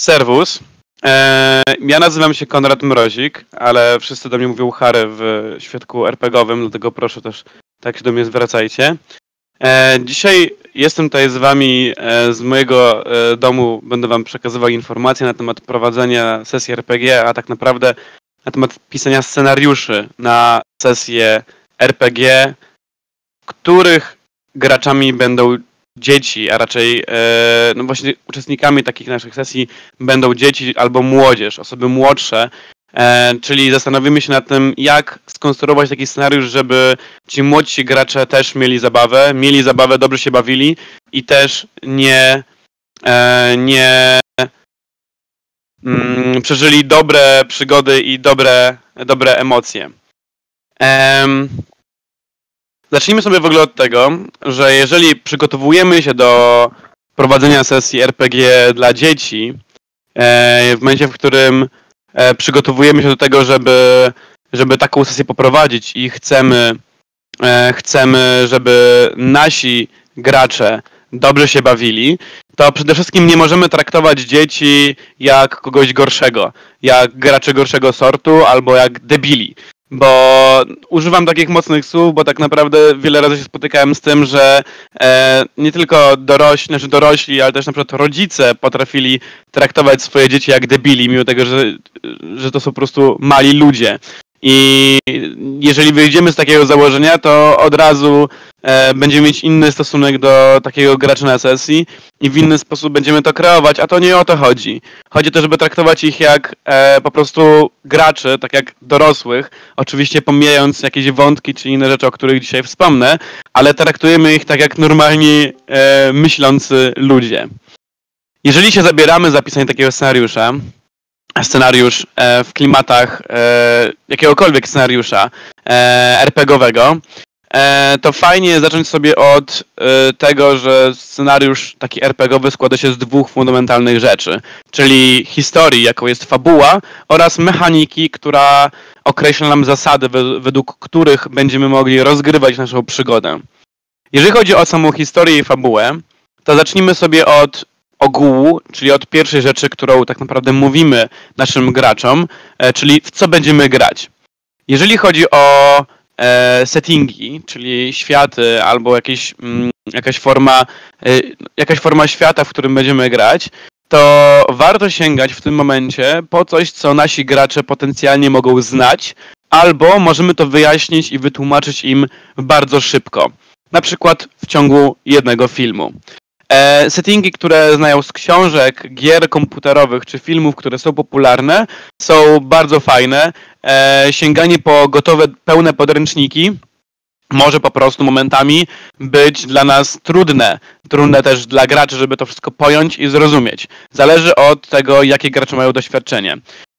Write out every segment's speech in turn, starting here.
Serwus. E, ja nazywam się Konrad Mrozik, ale wszyscy do mnie mówią Harry w świadku RPGowym, dlatego proszę też tak się do mnie zwracajcie. E, dzisiaj jestem tutaj z wami e, z mojego domu, będę wam przekazywał informacje na temat prowadzenia sesji RPG, a tak naprawdę na temat pisania scenariuszy na sesje RPG, których graczami będą dzieci, a raczej e, no właśnie uczestnikami takich naszych sesji będą dzieci albo młodzież, osoby młodsze, e, czyli zastanowimy się nad tym, jak skonstruować taki scenariusz, żeby ci młodsi gracze też mieli zabawę, mieli zabawę, dobrze się bawili i też nie, e, nie mm, przeżyli dobre przygody i dobre, dobre emocje. Zacznijmy sobie w ogóle od tego, że jeżeli przygotowujemy się do prowadzenia sesji RPG dla dzieci, e, w momencie, w którym e, przygotowujemy się do tego, żeby, żeby taką sesję poprowadzić i chcemy, e, chcemy, żeby nasi gracze dobrze się bawili, to przede wszystkim nie możemy traktować dzieci jak kogoś gorszego, jak graczy gorszego sortu albo jak debili bo używam takich mocnych słów, bo tak naprawdę wiele razy się spotykałem z tym, że e, nie tylko dorośli, znaczy dorośli, ale też na przykład rodzice potrafili traktować swoje dzieci jak debili, mimo tego, że, że to są po prostu mali ludzie. I jeżeli wyjdziemy z takiego założenia, to od razu e, będziemy mieć inny stosunek do takiego gracza na sesji i w inny sposób będziemy to kreować, a to nie o to chodzi. Chodzi o to, żeby traktować ich jak e, po prostu graczy, tak jak dorosłych, oczywiście pomijając jakieś wątki czy inne rzeczy, o których dzisiaj wspomnę, ale traktujemy ich tak jak normalni e, myślący ludzie. Jeżeli się zabieramy za pisanie takiego scenariusza, scenariusz e, w klimatach e, jakiegokolwiek scenariusza e, RPGowego, to fajnie zacząć sobie od tego, że scenariusz taki RPGowy składa się z dwóch fundamentalnych rzeczy, czyli historii, jaką jest fabuła oraz mechaniki, która określa nam zasady, według których będziemy mogli rozgrywać naszą przygodę. Jeżeli chodzi o samą historię i fabułę, to zacznijmy sobie od ogółu, czyli od pierwszej rzeczy, którą tak naprawdę mówimy naszym graczom, e, czyli w co będziemy grać. Jeżeli chodzi o e, settingi, czyli światy albo jakieś, mm, jakaś, forma, e, jakaś forma świata, w którym będziemy grać, to warto sięgać w tym momencie po coś, co nasi gracze potencjalnie mogą znać, albo możemy to wyjaśnić i wytłumaczyć im bardzo szybko. Na przykład w ciągu jednego filmu. E, settingi, które znają z książek, gier komputerowych czy filmów, które są popularne, są bardzo fajne. E, sięganie po gotowe, pełne podręczniki może po prostu momentami być dla nas trudne. Trudne też dla graczy, żeby to wszystko pojąć i zrozumieć. Zależy od tego, jakie gracze mają doświadczenie.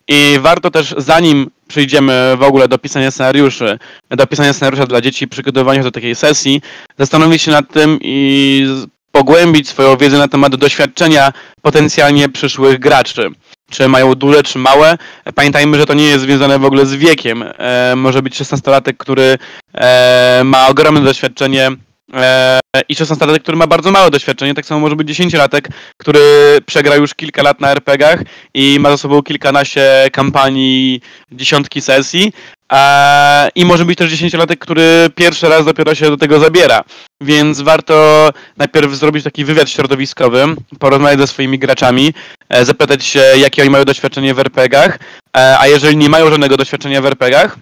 I warto też, zanim przyjdziemy w ogóle do pisania scenariuszy, do pisania scenariusza dla dzieci, przygotowania do takiej sesji, zastanowić się nad tym i pogłębić swoją wiedzę na temat doświadczenia potencjalnie przyszłych graczy. Czy mają duże, czy małe. Pamiętajmy, że to nie jest związane w ogóle z wiekiem. E, może być 16-latek, który e, ma ogromne doświadczenie e, i 16-latek, który ma bardzo małe doświadczenie. Tak samo może być 10-latek, który przegrał już kilka lat na RPGach i ma za sobą kilkanaście kampanii, dziesiątki sesji. I może być też 10-latek, który pierwszy raz dopiero się do tego zabiera. Więc warto najpierw zrobić taki wywiad środowiskowy, porozmawiać ze swoimi graczami, e, zapytać się, jakie oni mają doświadczenie w RPGach, e, a jeżeli nie mają żadnego doświadczenia w RPGach,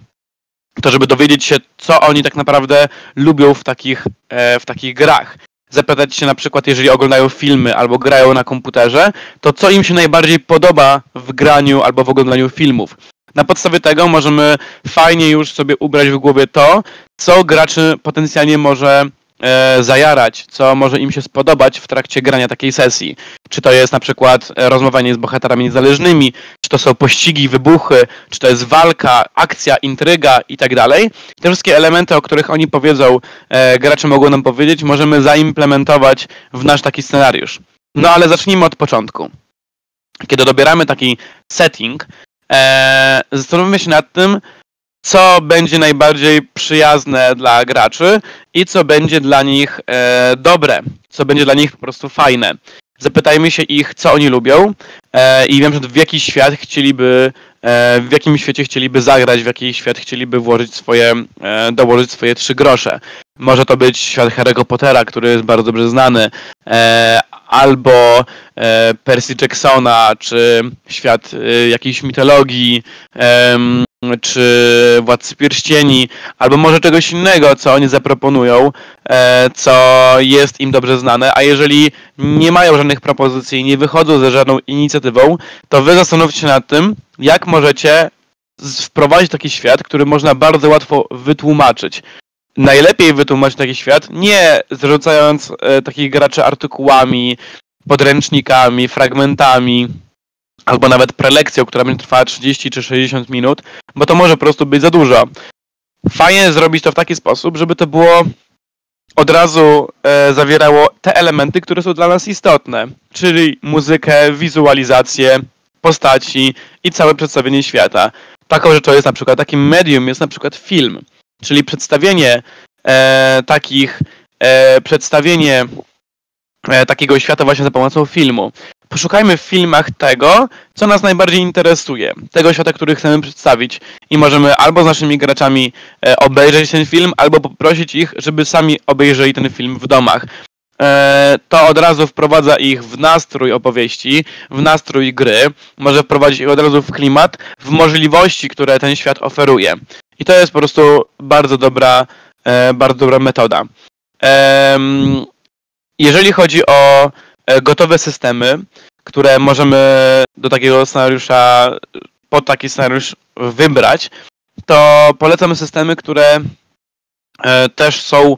to żeby dowiedzieć się, co oni tak naprawdę lubią w takich, e, w takich grach. Zapytać się na przykład, jeżeli oglądają filmy albo grają na komputerze, to co im się najbardziej podoba w graniu albo w oglądaniu filmów. Na podstawie tego możemy fajnie już sobie ubrać w głowie to, co graczy potencjalnie może e, zajarać, co może im się spodobać w trakcie grania takiej sesji. Czy to jest na przykład rozmawianie z bohaterami niezależnymi, czy to są pościgi, wybuchy, czy to jest walka, akcja, intryga i tak dalej. Te wszystkie elementy, o których oni powiedzą, e, gracze mogą nam powiedzieć, możemy zaimplementować w nasz taki scenariusz. No ale zacznijmy od początku. Kiedy dobieramy taki setting, e, zastanówmy się nad tym, co będzie najbardziej przyjazne dla graczy i co będzie dla nich e, dobre, co będzie dla nich po prostu fajne. zapytajmy się ich, co oni lubią e, i wiem, że w jaki świat chcieliby, e, w jakim świecie chcieliby zagrać, w jaki świat chcieliby włożyć swoje, e, dołożyć swoje trzy grosze. Może to być świat Harry'ego Pottera, który jest bardzo dobrze znany, e, albo e, Percy Jacksona, czy świat e, jakiejś mitologii, czy Władcy Pierścieni, albo może czegoś innego, co oni zaproponują, e, co jest im dobrze znane, a jeżeli nie mają żadnych propozycji nie wychodzą ze żadną inicjatywą, to wy zastanówcie się nad tym, jak możecie wprowadzić taki świat, który można bardzo łatwo wytłumaczyć. Najlepiej wytłumaczyć taki świat, nie zarzucając e, takich graczy artykułami, podręcznikami, fragmentami, albo nawet prelekcją, która będzie trwała 30 czy 60 minut, bo to może po prostu być za dużo. Fajnie zrobić to w taki sposób, żeby to było od razu e, zawierało te elementy, które są dla nas istotne, czyli muzykę, wizualizację, postaci i całe przedstawienie świata. Taką rzeczą jest na przykład, takim medium jest na przykład film, czyli przedstawienie e, takich, e, przedstawienie e, takiego świata właśnie za pomocą filmu poszukajmy w filmach tego, co nas najbardziej interesuje, tego świata, który chcemy przedstawić i możemy albo z naszymi graczami e, obejrzeć ten film, albo poprosić ich, żeby sami obejrzeli ten film w domach. E, to od razu wprowadza ich w nastrój opowieści, w nastrój gry, może wprowadzić ich od razu w klimat, w możliwości, które ten świat oferuje. I to jest po prostu bardzo dobra, e, bardzo dobra metoda. Jeżeli chodzi o E, gotowe systemy, które możemy do takiego scenariusza, pod taki scenariusz wybrać, to polecam systemy, które e, też są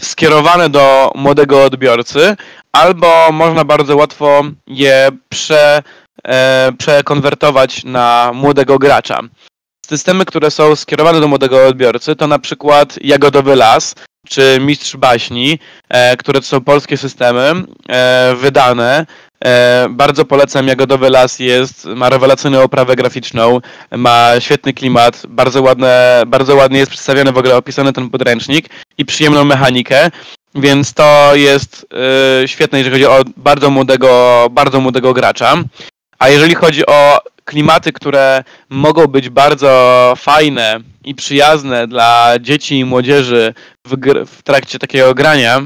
skierowane do młodego odbiorcy, albo można bardzo łatwo je prze, przekonwertować na młodego gracza. Systemy, które są skierowane do młodego odbiorcy, to na przykład Jagodowy Las, czy Mistrz Baśni, e, które to są polskie systemy e, wydane. E, bardzo polecam Jagodowy Las jest, ma rewelacyjną oprawę graficzną, ma świetny klimat, bardzo, ładne, bardzo ładnie jest przedstawiony w ogóle opisany ten podręcznik i przyjemną mechanikę. Więc to jest y, świetne, jeżeli chodzi o bardzo młodego, bardzo młodego gracza. A jeżeli chodzi o klimaty, które mogą być bardzo fajne i przyjazne dla dzieci i młodzieży w, w trakcie takiego grania,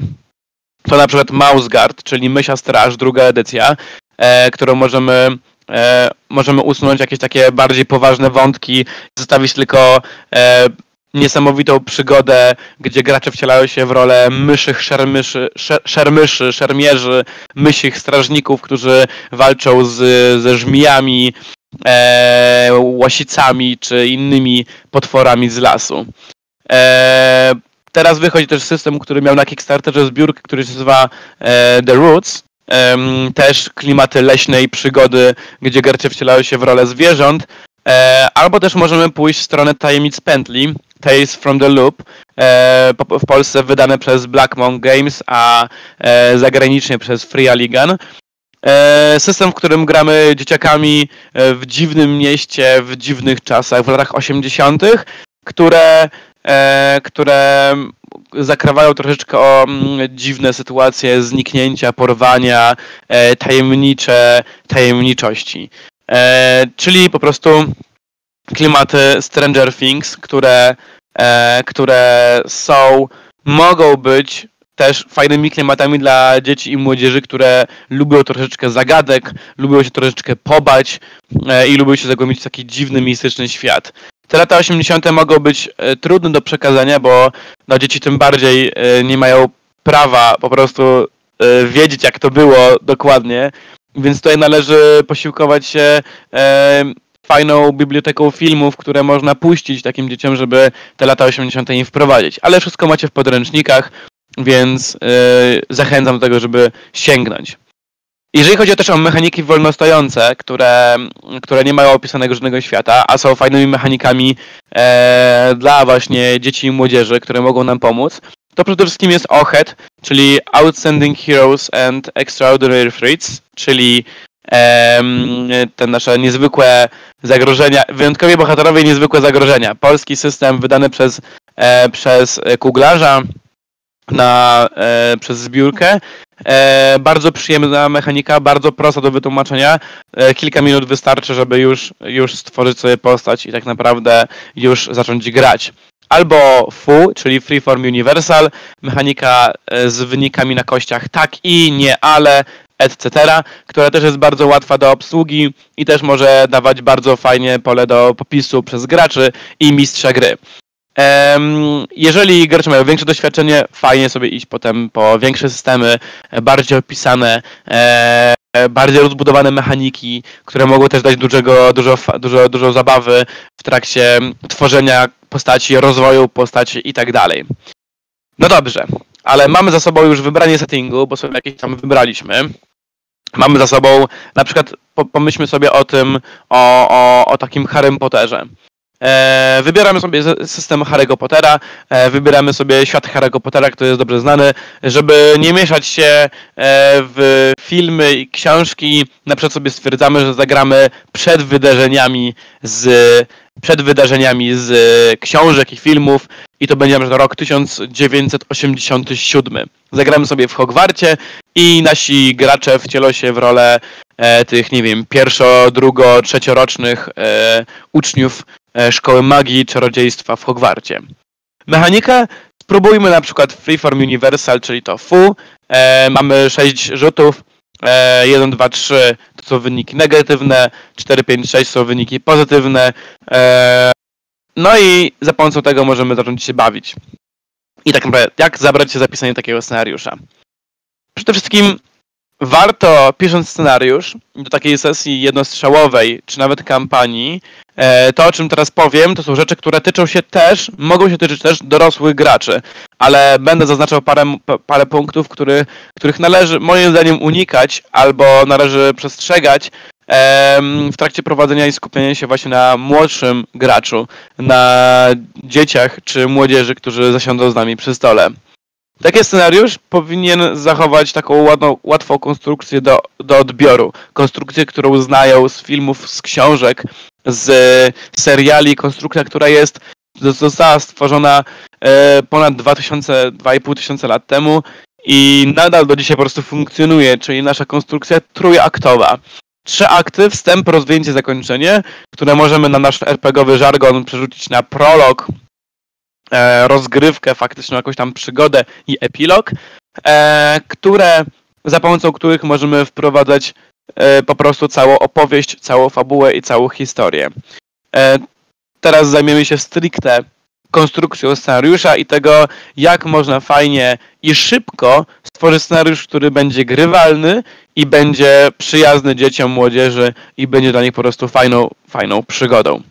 to na przykład Mouseguard, czyli Mysia Straż, druga edycja, e, którą możemy e, możemy usunąć jakieś takie bardziej poważne wątki, zostawić tylko e, niesamowitą przygodę, gdzie gracze wcielają się w rolę myszych szermyszy, szermyszy, szermierzy, mysich strażników, którzy walczą z, ze żmijami, e, czy innymi potworami z lasu. E, teraz wychodzi też system, który miał na Kickstarterze zbiórkę, który się nazywa e, The Roots. E, też klimaty leśnej przygody, gdzie gracze wcielają się w rolę zwierząt. E, albo też możemy pójść w stronę tajemnic pętli, Tales from the Loop, e, w Polsce wydane przez Black Monk Games, a e, zagranicznie przez Free Alligan. E, system, w którym gramy dzieciakami e, w dziwnym mieście, w dziwnych czasach, w latach 80., które, e, które zakrawają troszeczkę o mm, dziwne sytuacje zniknięcia, porwania, tajemnicze, tajemniczości. Czyli po prostu klimaty Stranger Things, które, które są, mogą być też fajnymi klimatami dla dzieci i młodzieży, które lubią troszeczkę zagadek, lubią się troszeczkę pobać e, i lubią się zagłębić w taki dziwny, mistyczny świat. Te lata 80. mogą być e, trudne do przekazania, bo no, dzieci tym bardziej e, nie mają prawa po prostu wiedzieć, jak to było dokładnie, więc tutaj należy posiłkować się fajną biblioteką filmów, które można puścić takim dzieciom, żeby te lata 80. im wprowadzić. Ale wszystko macie w podręcznikach, więc yy, zachęcam do tego, żeby sięgnąć. Jeżeli chodzi też o mechaniki wolnostojące, które, które nie mają opisanego żadnego świata, a są fajnymi mechanikami e, dla właśnie dzieci i młodzieży, które mogą nam pomóc, to przede wszystkim jest OHED, czyli Outstanding Heroes and Extraordinary Threats, czyli e, te nasze niezwykłe zagrożenia, wyjątkowi bohaterowie niezwykłe zagrożenia. Polski system wydany przez, e, przez kuglarza, na, e, przez zbiórkę. E, bardzo przyjemna mechanika, bardzo prosta do wytłumaczenia. E, kilka minut wystarczy, żeby już, już stworzyć sobie postać i tak naprawdę już zacząć grać. Albo FU, czyli Freeform Universal, mechanika e, z wynikami na kościach tak i nie, ale, etc., która też jest bardzo łatwa do obsługi i też może dawać bardzo fajnie pole do popisu przez graczy i mistrza gry. Jeżeli gracze mają większe doświadczenie, fajnie sobie iść potem po większe systemy, e, bardziej opisane, e, bardziej rozbudowane mechaniki, które mogą też dać dużego, dużo, dużo, dużo zabawy w trakcie tworzenia postaci, rozwoju postaci i tak dalej. No dobrze, ale mamy za sobą już wybranie settingu, bo sobie jakieś tam wybraliśmy. Mamy za sobą, na przykład pomyślmy sobie o tym, o, o, o takim Harrym Potterze. E, wybieramy sobie system Harry'ego Pottera, e, wybieramy sobie świat Harry'ego Pottera, który jest dobrze znany, żeby nie mieszać się e, w filmy i książki. Na przykład sobie stwierdzamy, że zagramy przed wydarzeniami z, przed wydarzeniami z książek i filmów i to będzie na rok 1987. Zagramy sobie w Hogwarcie i nasi gracze wcielą się w rolę e, tych, nie wiem, pierwszo, drugo, trzeciorocznych e, uczniów szkoły magii czarodziejstwa w Hogwarcie. Mechanikę spróbujmy na przykład Freeform Universal, czyli to FU. E, mamy 6 rzutów. E, 1, 2, 3 to są wyniki negatywne, 4, 5, 6 są wyniki pozytywne. E, no i za pomocą tego możemy zacząć się bawić. I tak naprawdę, jak zabrać się za pisanie takiego scenariusza? Przede wszystkim warto, pisząc scenariusz do takiej sesji jednostrzałowej, czy nawet kampanii, e, to o czym teraz powiem, to są rzeczy, które tyczą się też, mogą się tyczyć też dorosłych graczy, ale będę zaznaczał parę, parę punktów, który, których należy moim zdaniem unikać albo należy przestrzegać w trakcie prowadzenia i skupienia się właśnie na młodszym graczu, na dzieciach czy młodzieży, którzy zasiądą z nami przy stole. Taki scenariusz powinien zachować taką ładną, łatwą konstrukcję do, do odbioru. Konstrukcję, którą znają z filmów, z książek, z seriali. Konstrukcja, która jest została stworzona e, ponad 2000, 2500 lat temu i nadal do dzisiaj po prostu funkcjonuje, czyli nasza konstrukcja trójaktowa. Trzy akty, wstęp, rozwinięcie, zakończenie, które możemy na nasz RPGowy żargon przerzucić na prolog, E, rozgrywkę, faktyczną jakąś tam przygodę i epilog, e, które, za pomocą których możemy wprowadzać e, po prostu całą opowieść, całą fabułę i całą historię. Teraz zajmiemy się stricte konstrukcją scenariusza i tego, jak można fajnie i szybko stworzyć scenariusz, który będzie grywalny i będzie przyjazny dzieciom, młodzieży i będzie dla nich po prostu fajną, fajną przygodą.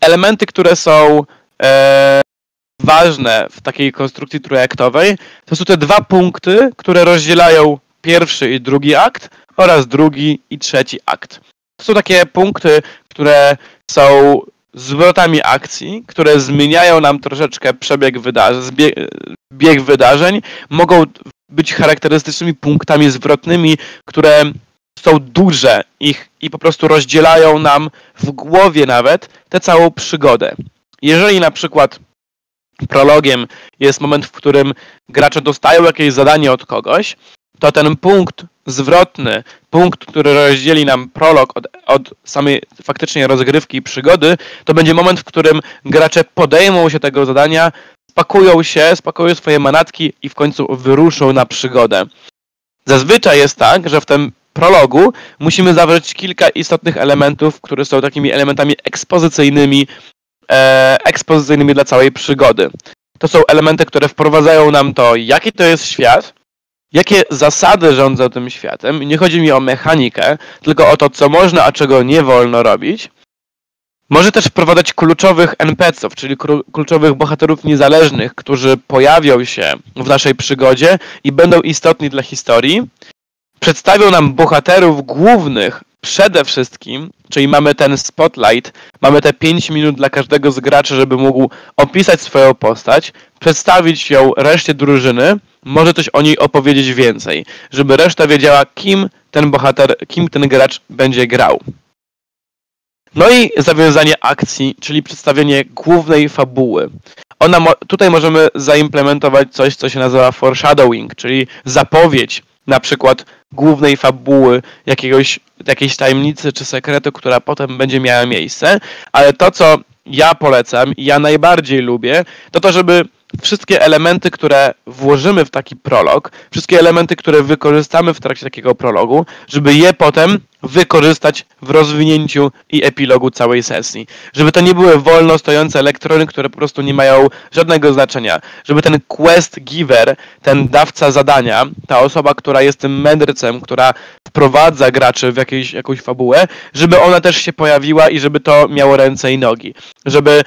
Elementy, które są e, ważne w takiej konstrukcji trójaktowej, to są te dwa punkty, które rozdzielają pierwszy i drugi akt oraz drugi i trzeci akt. To są takie punkty, które są zwrotami akcji, które zmieniają nam troszeczkę przebieg wydarzeń, bieg wydarzeń, mogą być charakterystycznymi punktami zwrotnymi, które są duże ich i po prostu rozdzielają nam w głowie nawet tę całą przygodę. Jeżeli na przykład prologiem jest moment, w którym gracze dostają jakieś zadanie od kogoś, to ten punkt zwrotny, punkt, który rozdzieli nam prolog od, od samej faktycznie rozgrywki i przygody, to będzie moment, w którym gracze podejmą się tego zadania, spakują się, spakują swoje manatki i w końcu wyruszą na przygodę. Zazwyczaj jest tak, że w tym prologu musimy zawrzeć kilka istotnych elementów, które są takimi elementami ekspozycyjnymi, e, ekspozycyjnymi dla całej przygody. To są elementy, które wprowadzają nam to, jaki to jest świat, jakie zasady rządzą tym światem. Nie chodzi mi o mechanikę, tylko o to, co można, a czego nie wolno robić. Może też wprowadzać kluczowych NPC-ów, czyli kluczowych bohaterów niezależnych, którzy pojawią się w naszej przygodzie i będą istotni dla historii. Przedstawią nam bohaterów głównych przede wszystkim, czyli mamy ten spotlight, mamy te 5 minut dla każdego z graczy, żeby mógł opisać swoją postać, przedstawić ją reszcie drużyny, może coś o niej opowiedzieć więcej, żeby reszta wiedziała, kim ten bohater, kim ten gracz będzie grał. No i zawiązanie akcji, czyli przedstawienie głównej fabuły. Ona mo tutaj możemy zaimplementować coś, co się nazywa foreshadowing, czyli zapowiedź na przykład głównej fabuły jakiegoś, jakiejś tajemnicy czy sekretu, która potem będzie miała miejsce, ale to, co ja polecam i ja najbardziej lubię, to to, żeby wszystkie elementy, które włożymy w taki prolog, wszystkie elementy, które wykorzystamy w trakcie takiego prologu, żeby je potem wykorzystać w rozwinięciu i epilogu całej sesji. Żeby to nie były wolno stojące elektrony, które po prostu nie mają żadnego znaczenia. Żeby ten quest giver, ten dawca zadania, ta osoba, która jest tym mędrcem, która wprowadza graczy w jakieś, jakąś fabułę, żeby ona też się pojawiła i żeby to miało ręce i nogi. Żeby,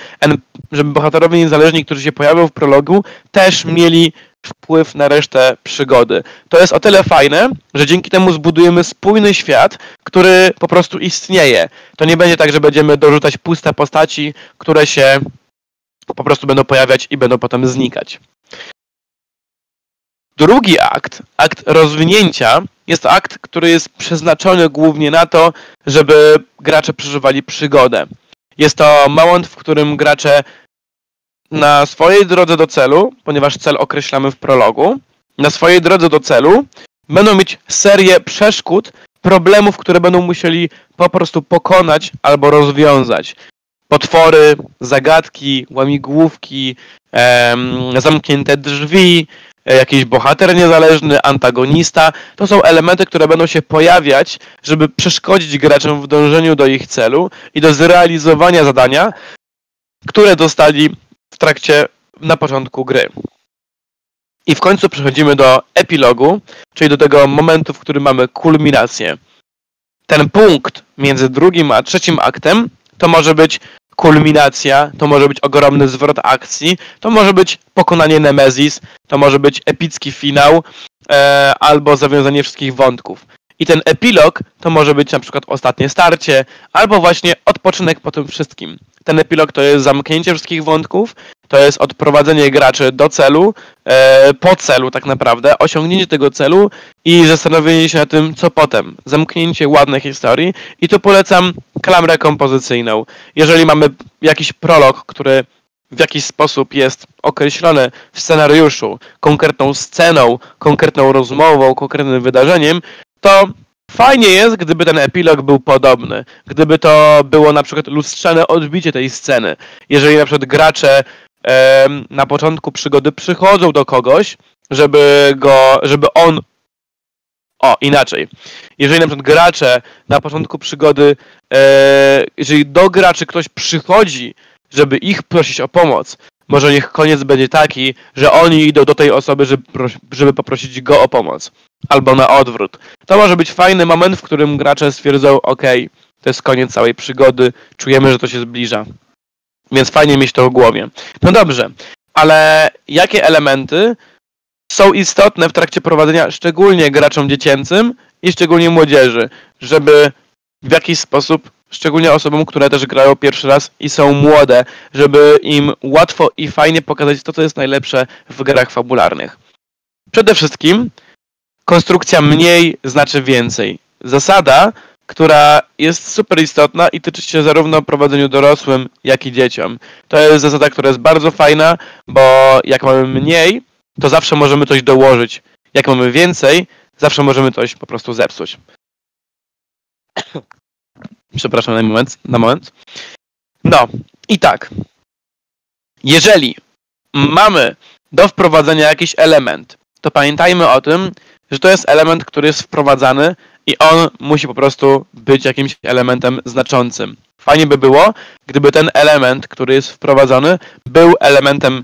żeby bohaterowie niezależni, którzy się pojawią w prologu, też mieli wpływ na resztę przygody. To jest o tyle fajne, że dzięki temu zbudujemy spójny świat, który po prostu istnieje. To nie będzie tak, że będziemy dorzucać puste postaci, które się po prostu będą pojawiać i będą potem znikać. Drugi akt, akt rozwinięcia, jest to akt, który jest przeznaczony głównie na to, żeby gracze przeżywali przygodę. Jest to moment, w którym gracze na swojej drodze do celu, ponieważ cel określamy w prologu, na swojej drodze do celu będą mieć serię przeszkód, problemów, które będą musieli po prostu pokonać albo rozwiązać. Potwory, zagadki, łamigłówki, em, zamknięte drzwi, e, jakiś bohater niezależny, antagonista. To są elementy, które będą się pojawiać, żeby przeszkodzić graczom w dążeniu do ich celu i do zrealizowania zadania, które dostali w trakcie, na początku gry. I w końcu przechodzimy do epilogu, czyli do tego momentu, w którym mamy kulminację. Ten punkt między drugim a trzecim aktem to może być kulminacja, to może być ogromny zwrot akcji, to może być pokonanie Nemezis, to może być epicki finał e, albo zawiązanie wszystkich wątków. I ten epilog to może być na przykład ostatnie starcie, albo właśnie odpoczynek po tym wszystkim. Ten epilog to jest zamknięcie wszystkich wątków, to jest odprowadzenie graczy do celu, e, po celu tak naprawdę, osiągnięcie tego celu i zastanowienie się na tym, co potem. Zamknięcie ładnej historii i tu polecam klamrę kompozycyjną. Jeżeli mamy jakiś prolog, który w jakiś sposób jest określony w scenariuszu konkretną sceną, konkretną rozmową, konkretnym wydarzeniem, to fajnie jest, gdyby ten epilog był podobny. Gdyby to było na przykład lustrzane odbicie tej sceny. Jeżeli na przykład gracze e, na początku przygody przychodzą do kogoś, żeby go, żeby on o, inaczej. Jeżeli na przykład gracze na początku przygody, e, jeżeli do graczy ktoś przychodzi, żeby ich prosić o pomoc, może niech koniec będzie taki, że oni idą do tej osoby, żeby, żeby poprosić go o pomoc. Albo na odwrót. To może być fajny moment, w którym gracze stwierdzą, ok, to jest koniec całej przygody, czujemy, że to się zbliża. Więc fajnie mieć to w głowie. No dobrze, ale jakie elementy są istotne w trakcie prowadzenia, szczególnie graczom dziecięcym i szczególnie młodzieży, żeby w jakiś sposób szczególnie osobom, które też grają pierwszy raz i są młode, żeby im łatwo i fajnie pokazać to, co jest najlepsze w grach fabularnych. Przede wszystkim konstrukcja mniej znaczy więcej. Zasada, która jest super istotna i tyczy się zarówno prowadzeniu dorosłym, jak i dzieciom. To jest zasada, która jest bardzo fajna, bo jak mamy mniej, to zawsze możemy coś dołożyć. Jak mamy więcej, zawsze możemy coś po prostu zepsuć. Przepraszam na moment, na moment. No, i tak. Jeżeli mamy do wprowadzenia jakiś element, to pamiętajmy o tym, że to jest element, który jest wprowadzany i on musi po prostu być jakimś elementem znaczącym. Fajnie by było, gdyby ten element, który jest wprowadzony, był elementem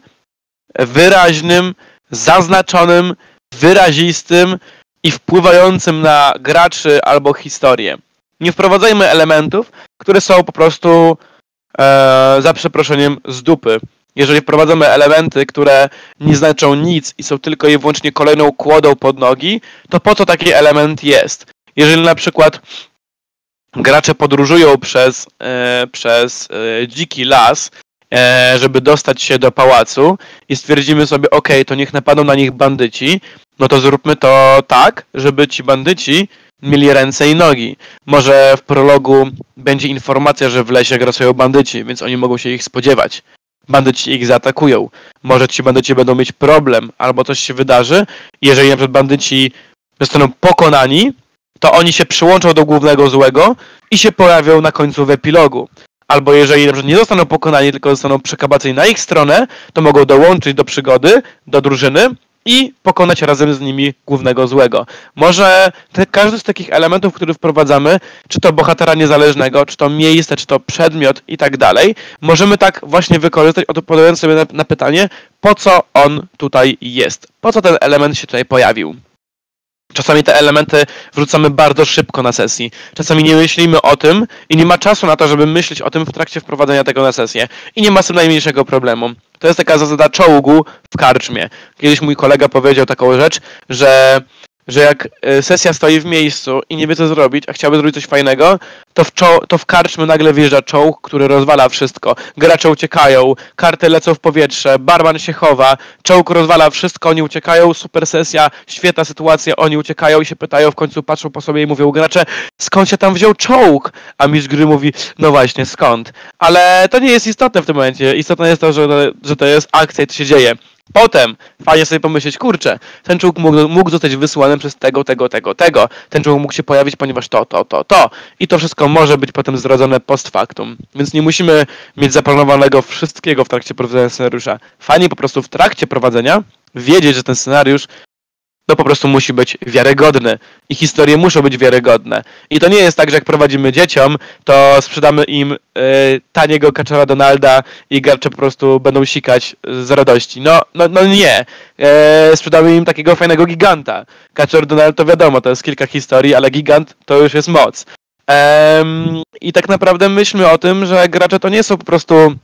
wyraźnym, zaznaczonym, wyrazistym i wpływającym na graczy albo historię. Nie wprowadzajmy elementów, które są po prostu e, za przeproszeniem z dupy. Jeżeli wprowadzamy elementy, które nie znaczą nic i są tylko i wyłącznie kolejną kłodą pod nogi, to po co taki element jest? Jeżeli na przykład gracze podróżują przez, e, przez e, dziki las, e, żeby dostać się do pałacu i stwierdzimy sobie, ok, to niech napadną na nich bandyci, no to zróbmy to tak, żeby ci bandyci mieli ręce i nogi. Może w prologu będzie informacja, że w lesie grasują bandyci, więc oni mogą się ich spodziewać. Bandyci ich zaatakują. Może ci bandyci będą mieć problem, albo coś się wydarzy. Jeżeli na przykład bandyci zostaną pokonani, to oni się przyłączą do głównego złego i się pojawią na końcu w epilogu. Albo jeżeli na przykład nie zostaną pokonani, tylko zostaną przekabaceni na ich stronę, to mogą dołączyć do przygody, do drużyny i pokonać razem z nimi głównego złego. Może te, każdy z takich elementów, które wprowadzamy, czy to bohatera niezależnego, czy to miejsce, czy to przedmiot i tak dalej, możemy tak właśnie wykorzystać, odpowiadając sobie na, na pytanie, po co on tutaj jest, po co ten element się tutaj pojawił. Czasami te elementy wrzucamy bardzo szybko na sesji. Czasami nie myślimy o tym i nie ma czasu na to, żeby myśleć o tym w trakcie wprowadzenia tego na sesję. I nie ma z tym najmniejszego problemu. To jest taka zasada czołgu w karczmie. Kiedyś mój kolega powiedział taką rzecz, że że jak e, sesja stoi w miejscu i nie wie co zrobić, a chciałby zrobić coś fajnego, to w, czo- to w karczmy nagle wjeżdża czołg, który rozwala wszystko. Gracze uciekają, karty lecą w powietrze, barman się chowa, czołg rozwala wszystko, oni uciekają, super sesja, świetna sytuacja, oni uciekają i się pytają, w końcu patrzą po sobie i mówią gracze, skąd się tam wziął czołg? A mistrz gry mówi, no właśnie, skąd? Ale to nie jest istotne w tym momencie. Istotne jest to, że, że to jest akcja i to się dzieje. Potem fajnie sobie pomyśleć, kurczę, ten czołg mógł, mógł zostać wysłany przez tego, tego, tego, tego. Ten czołg mógł się pojawić, ponieważ to, to, to, to. I to wszystko może być potem zrodzone post factum. Więc nie musimy mieć zaplanowanego wszystkiego w trakcie prowadzenia scenariusza. Fajnie po prostu w trakcie prowadzenia wiedzieć, że ten scenariusz to po prostu musi być wiarygodny i historie muszą być wiarygodne. I to nie jest tak, że jak prowadzimy dzieciom, to sprzedamy im y, taniego kaczora Donalda i gracze po prostu będą sikać z radości. No, no, no nie. E, sprzedamy im takiego fajnego giganta. Kaczor Donald to wiadomo, to jest kilka historii, ale gigant to już jest moc. I tak naprawdę myślmy o tym, że gracze to nie są po prostu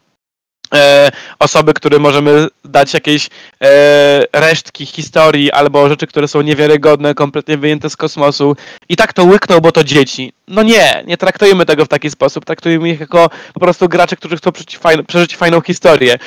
e, osoby, które możemy dać jakieś e, resztki historii albo rzeczy, które są niewiarygodne, kompletnie wyjęte z kosmosu i tak to łykną, bo to dzieci. No nie, nie traktujemy tego w taki sposób, traktujemy ich jako po prostu gracze, którzy chcą przeżyć, fajn, przeżyć fajną historię.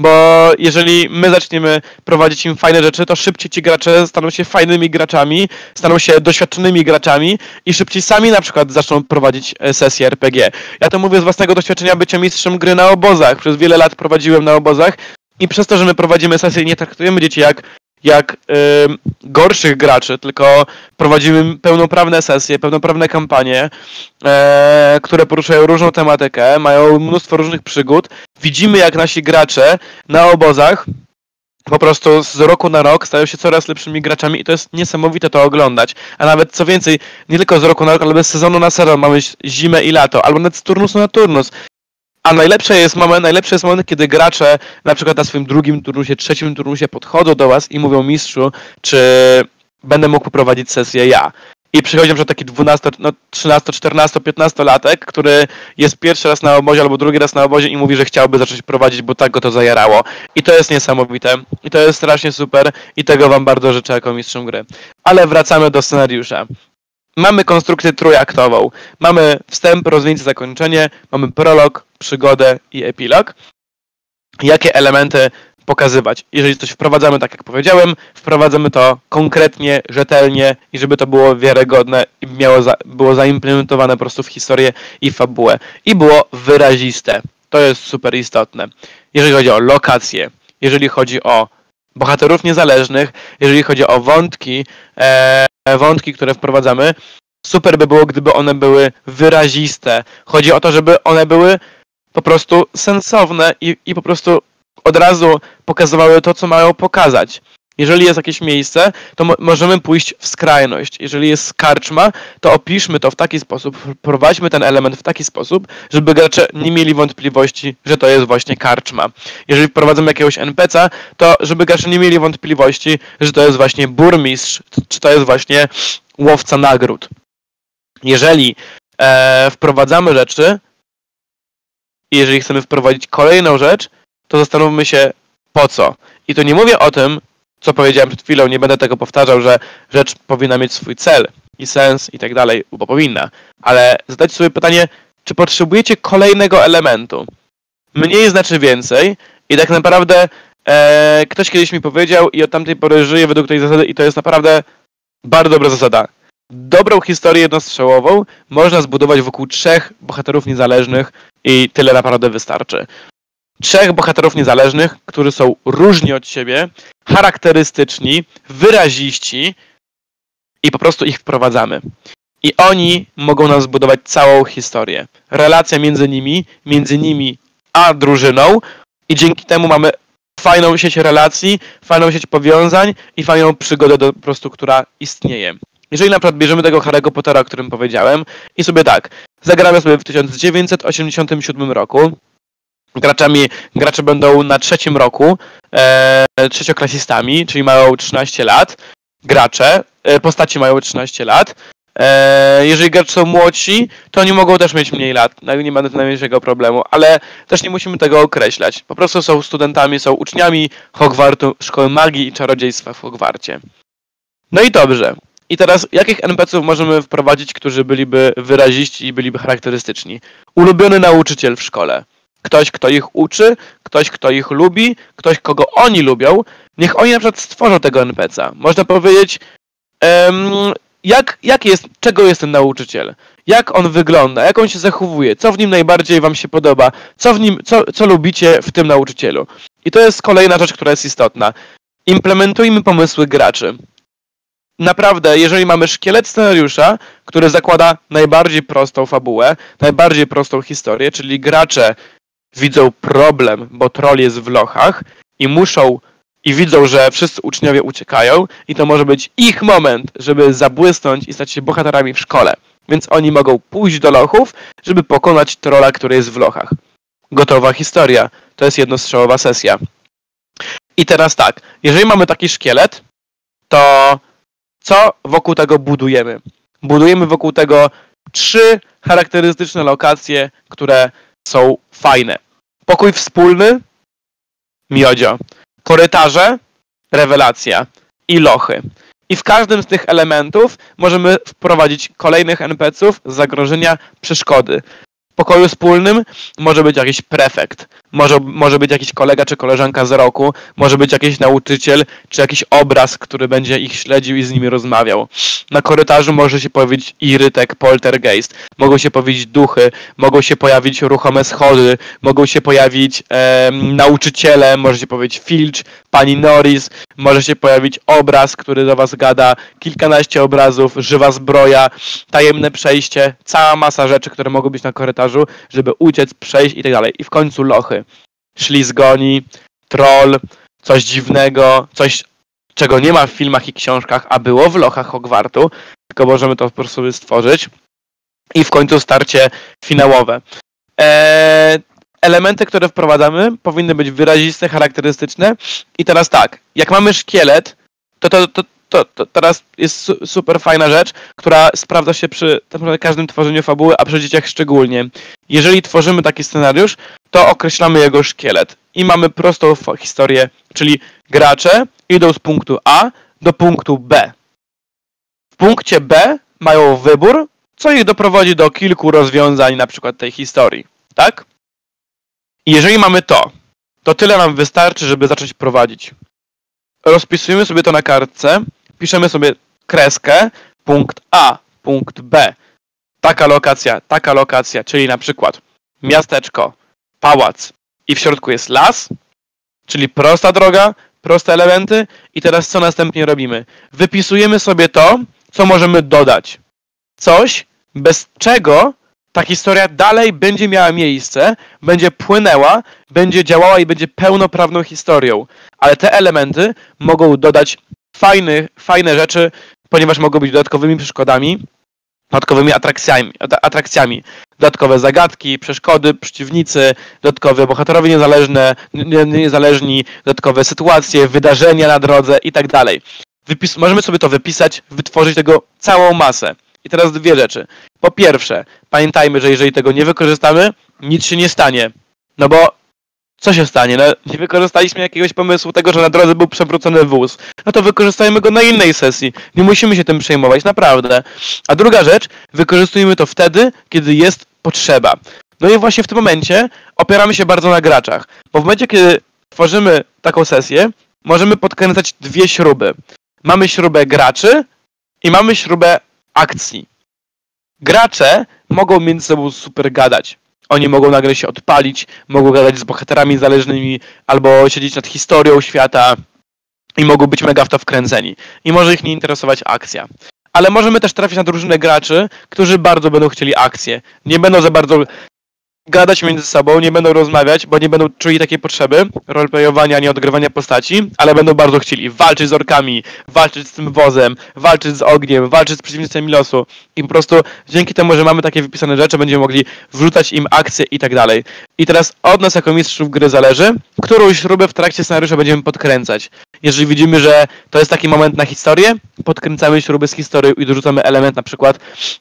Bo jeżeli my zaczniemy prowadzić im fajne rzeczy, to szybciej ci gracze staną się fajnymi graczami, staną się doświadczonymi graczami i szybciej sami na przykład zaczną prowadzić e, sesje RPG. Ja to mówię z własnego doświadczenia bycia mistrzem gry na obozach. Przez wiele lat prowadziłem na obozach i przez to, że my prowadzimy sesje nie traktujemy dzieci jak jak gorszych graczy, tylko prowadzimy pełnoprawne sesje, pełnoprawne kampanie, e, które poruszają różną tematykę, mają mnóstwo różnych przygód. Widzimy, jak nasi gracze na obozach po prostu z roku na rok stają się coraz lepszymi graczami i to jest niesamowite to oglądać. A nawet co więcej, nie tylko z roku na rok, ale z sezonu na sezon mamy zimę i lato, albo nawet z turnusu na turnus. A najlepsze jest moment, najlepszy jest moment, kiedy gracze na przykład na swoim drugim turnusie, trzecim turnusie podchodzą do was i mówią mistrzu, czy będę mógł poprowadzić sesję ja. I przychodzi na taki 12, no 13, 14, 15 latek, który jest pierwszy raz na obozie albo drugi raz na obozie i mówi, że chciałby zacząć prowadzić, bo tak go to zajarało. I to jest niesamowite. I to jest strasznie super i tego wam bardzo życzę jako mistrzom gry. Ale wracamy do scenariusza. Mamy konstrukcję trójaktową. Mamy wstęp, rozwinięcie, zakończenie, mamy prolog, przygodę i epilog. Jakie elementy pokazywać? Jeżeli coś wprowadzamy, tak jak powiedziałem, wprowadzamy to konkretnie, rzetelnie i żeby to było wiarygodne i miało za, było zaimplementowane po prostu w historię i fabułę. I było wyraziste. To jest super istotne. Jeżeli chodzi o lokacje, jeżeli chodzi o bohaterów niezależnych, jeżeli chodzi o wątki, e, wątki, które wprowadzamy, super by było, gdyby one były wyraziste. Chodzi o to, żeby one były po prostu sensowne i, i po prostu od razu pokazywały to, co mają pokazać. Jeżeli jest jakieś miejsce, to mo możemy pójść w skrajność. Jeżeli jest karczma, to opiszmy to w taki sposób, prowadźmy ten element w taki sposób, żeby gracze nie mieli wątpliwości, że to jest właśnie karczma. Jeżeli wprowadzamy jakiegoś NPC'a, to żeby gracze nie mieli wątpliwości, że to jest właśnie burmistrz, czy to jest właśnie łowca nagród. Jeżeli e, wprowadzamy rzeczy, jeżeli chcemy wprowadzić kolejną rzecz, to zastanówmy się po co. I to nie mówię o tym, co powiedziałem przed chwilą, nie będę tego powtarzał, że rzecz powinna mieć swój cel i sens i tak dalej, bo powinna. Ale zadać sobie pytanie, czy potrzebujecie kolejnego elementu? Mniej znaczy więcej i tak naprawdę e, ktoś kiedyś mi powiedział i od tamtej pory żyję według tej zasady i to jest naprawdę bardzo dobra zasada. dobrą historię jednostrzałową można zbudować wokół trzech bohaterów niezależnych i tyle naprawdę wystarczy. Trzech bohaterów niezależnych, którzy są różni od siebie, charakterystyczni, wyraziści i po prostu ich wprowadzamy. I oni mogą nam zbudować całą historię. Relacja między nimi, między nimi a drużyną i dzięki temu mamy fajną sieć relacji, fajną sieć powiązań i fajną przygodę do, po prostu, która istnieje. Jeżeli na przykład bierzemy tego Harry'ego Pottera, o którym powiedziałem i sobie tak, zagramy sobie w 1987 roku, graczami, gracze będą na trzecim roku e, trzecioklasistami, czyli mają 13 lat, gracze, e, postaci mają 13 lat, e, jeżeli gracze są młodsi, to oni mogą też mieć mniej lat, nie będę najmniejszego problemu, ale też nie musimy tego określać. Po prostu są studentami, są uczniami Hogwartu, Szkoły Magii i Czarodziejstwa w Hogwarcie. No i dobrze. I teraz, jakich NPC-ów możemy wprowadzić, którzy byliby wyraziści i byliby charakterystyczni? Ulubiony nauczyciel w szkole. Ktoś, kto ich uczy, ktoś, kto ich lubi, ktoś, kogo oni lubią. Niech oni na przykład stworzą tego NPC-a. Można powiedzieć, um, jak, jak jest, czego jest ten nauczyciel? Jak on wygląda? Jak on się zachowuje? Co w nim najbardziej wam się podoba? Co w nim, co, co lubicie w tym nauczycielu? I to jest kolejna rzecz, która jest istotna. Implementujmy pomysły graczy naprawdę, jeżeli mamy szkielet scenariusza, który zakłada najbardziej prostą fabułę, najbardziej prostą historię, czyli gracze widzą problem, bo troll jest w lochach i muszą i widzą, że wszyscy uczniowie uciekają i to może być ich moment, żeby zabłysnąć i stać się bohaterami w szkole. Więc oni mogą pójść do lochów, żeby pokonać trola, który jest w lochach. Gotowa historia. To jest jednostrzałowa sesja. I teraz tak, jeżeli mamy taki szkielet, to co wokół tego budujemy? Budujemy wokół tego trzy charakterystyczne lokacje, które są fajne. Pokój wspólny, miodzio. Korytarze, rewelacja. I lochy. I w każdym z tych elementów możemy wprowadzić kolejnych NPC-ów zagrożenia przeszkody pokoju wspólnym może być jakiś prefekt, może, może być jakiś kolega czy koleżanka z roku, może być jakiś nauczyciel, czy jakiś obraz, który będzie ich śledził i z nimi rozmawiał. Na korytarzu może się pojawić irytek, poltergeist, mogą się pojawić duchy, mogą się pojawić ruchome schody, mogą się pojawić e, nauczyciele, może się pojawić Filch, pani Norris, może się pojawić obraz, który do was gada, kilkanaście obrazów, żywa zbroja, tajemne przejście, cała masa rzeczy, które mogą być na korytarzu, żeby uciec, przejść i tak dalej. I w końcu lochy. Ślizgoni, troll, coś dziwnego, coś, czego nie ma w filmach i książkach, a było w lochach Hogwartu, tylko możemy to po prostu stworzyć. I w końcu starcie finałowe. Eee, elementy, które wprowadzamy, powinny być wyraziste, charakterystyczne. I teraz tak, jak mamy szkielet, to, to, to, to, to teraz jest su super fajna rzecz, która sprawdza się przy tak każdym tworzeniu fabuły, a przy dzieciach szczególnie. Jeżeli tworzymy taki scenariusz, to określamy jego szkielet. I mamy prostą historię, czyli gracze idą z punktu A do punktu B. W punkcie B mają wybór, co ich doprowadzi do kilku rozwiązań na przykład tej historii. Tak? I jeżeli mamy to, to tyle nam wystarczy, żeby zacząć prowadzić. Rozpisujemy sobie to na kartce, piszemy sobie kreskę, punkt A, punkt B. Taka lokacja, taka lokacja, czyli na przykład miasteczko, pałac i w środku jest las, czyli prosta droga, proste elementy i teraz co następnie robimy? Wypisujemy sobie to, co możemy dodać. Coś, bez czego ta historia dalej będzie miała miejsce, będzie płynęła, będzie działała i będzie pełnoprawną historią. Ale te elementy mogą dodać fajny, fajne rzeczy, ponieważ mogą być dodatkowymi przeszkodami, dodatkowymi atrakcjami, atrakcjami. Dodatkowe zagadki, przeszkody, przeciwnicy, dodatkowe bohaterowie niezależne, niezależni, dodatkowe sytuacje, wydarzenia na drodze i tak dalej. możemy sobie to wypisać, wytworzyć tego całą masę. I teraz dwie rzeczy. Po pierwsze, pamiętajmy, że jeżeli tego nie wykorzystamy, nic się nie stanie. No bo co się stanie? No, nie wykorzystaliśmy jakiegoś pomysłu tego, że na drodze był przewrócony wóz. No to wykorzystajmy go na innej sesji. Nie musimy się tym przejmować, naprawdę. A druga rzecz, wykorzystujmy to wtedy, kiedy jest potrzeba. No i właśnie w tym momencie opieramy się bardzo na graczach. Bo w momencie, kiedy tworzymy taką sesję, możemy podkręcać dwie śruby. Mamy śrubę graczy i mamy śrubę akcji. Gracze mogą między sobą super gadać. Oni mogą nagle się odpalić, mogą gadać z bohaterami zależnymi, albo siedzieć nad historią świata i mogą być mega w to wkręceni. I może ich nie interesować akcja. Ale możemy też trafić na drużynę graczy, którzy bardzo będą chcieli akcję. Nie będą za bardzo gadać między sobą, nie będą rozmawiać, bo nie będą czuli takiej potrzeby roleplayowania, nie odgrywania postaci, ale będą bardzo chcieli walczyć z orkami, walczyć z tym wozem, walczyć z ogniem, walczyć z przeciwnictwami losu. I po prostu dzięki temu, że mamy takie wypisane rzeczy, będziemy mogli wrzucać im akcje i tak dalej. I teraz od nas jako mistrzów gry zależy, którą śrubę w trakcie scenariusza będziemy podkręcać. Jeżeli widzimy, że to jest taki moment na historię, podkręcamy śruby z historii i dorzucamy element na przykład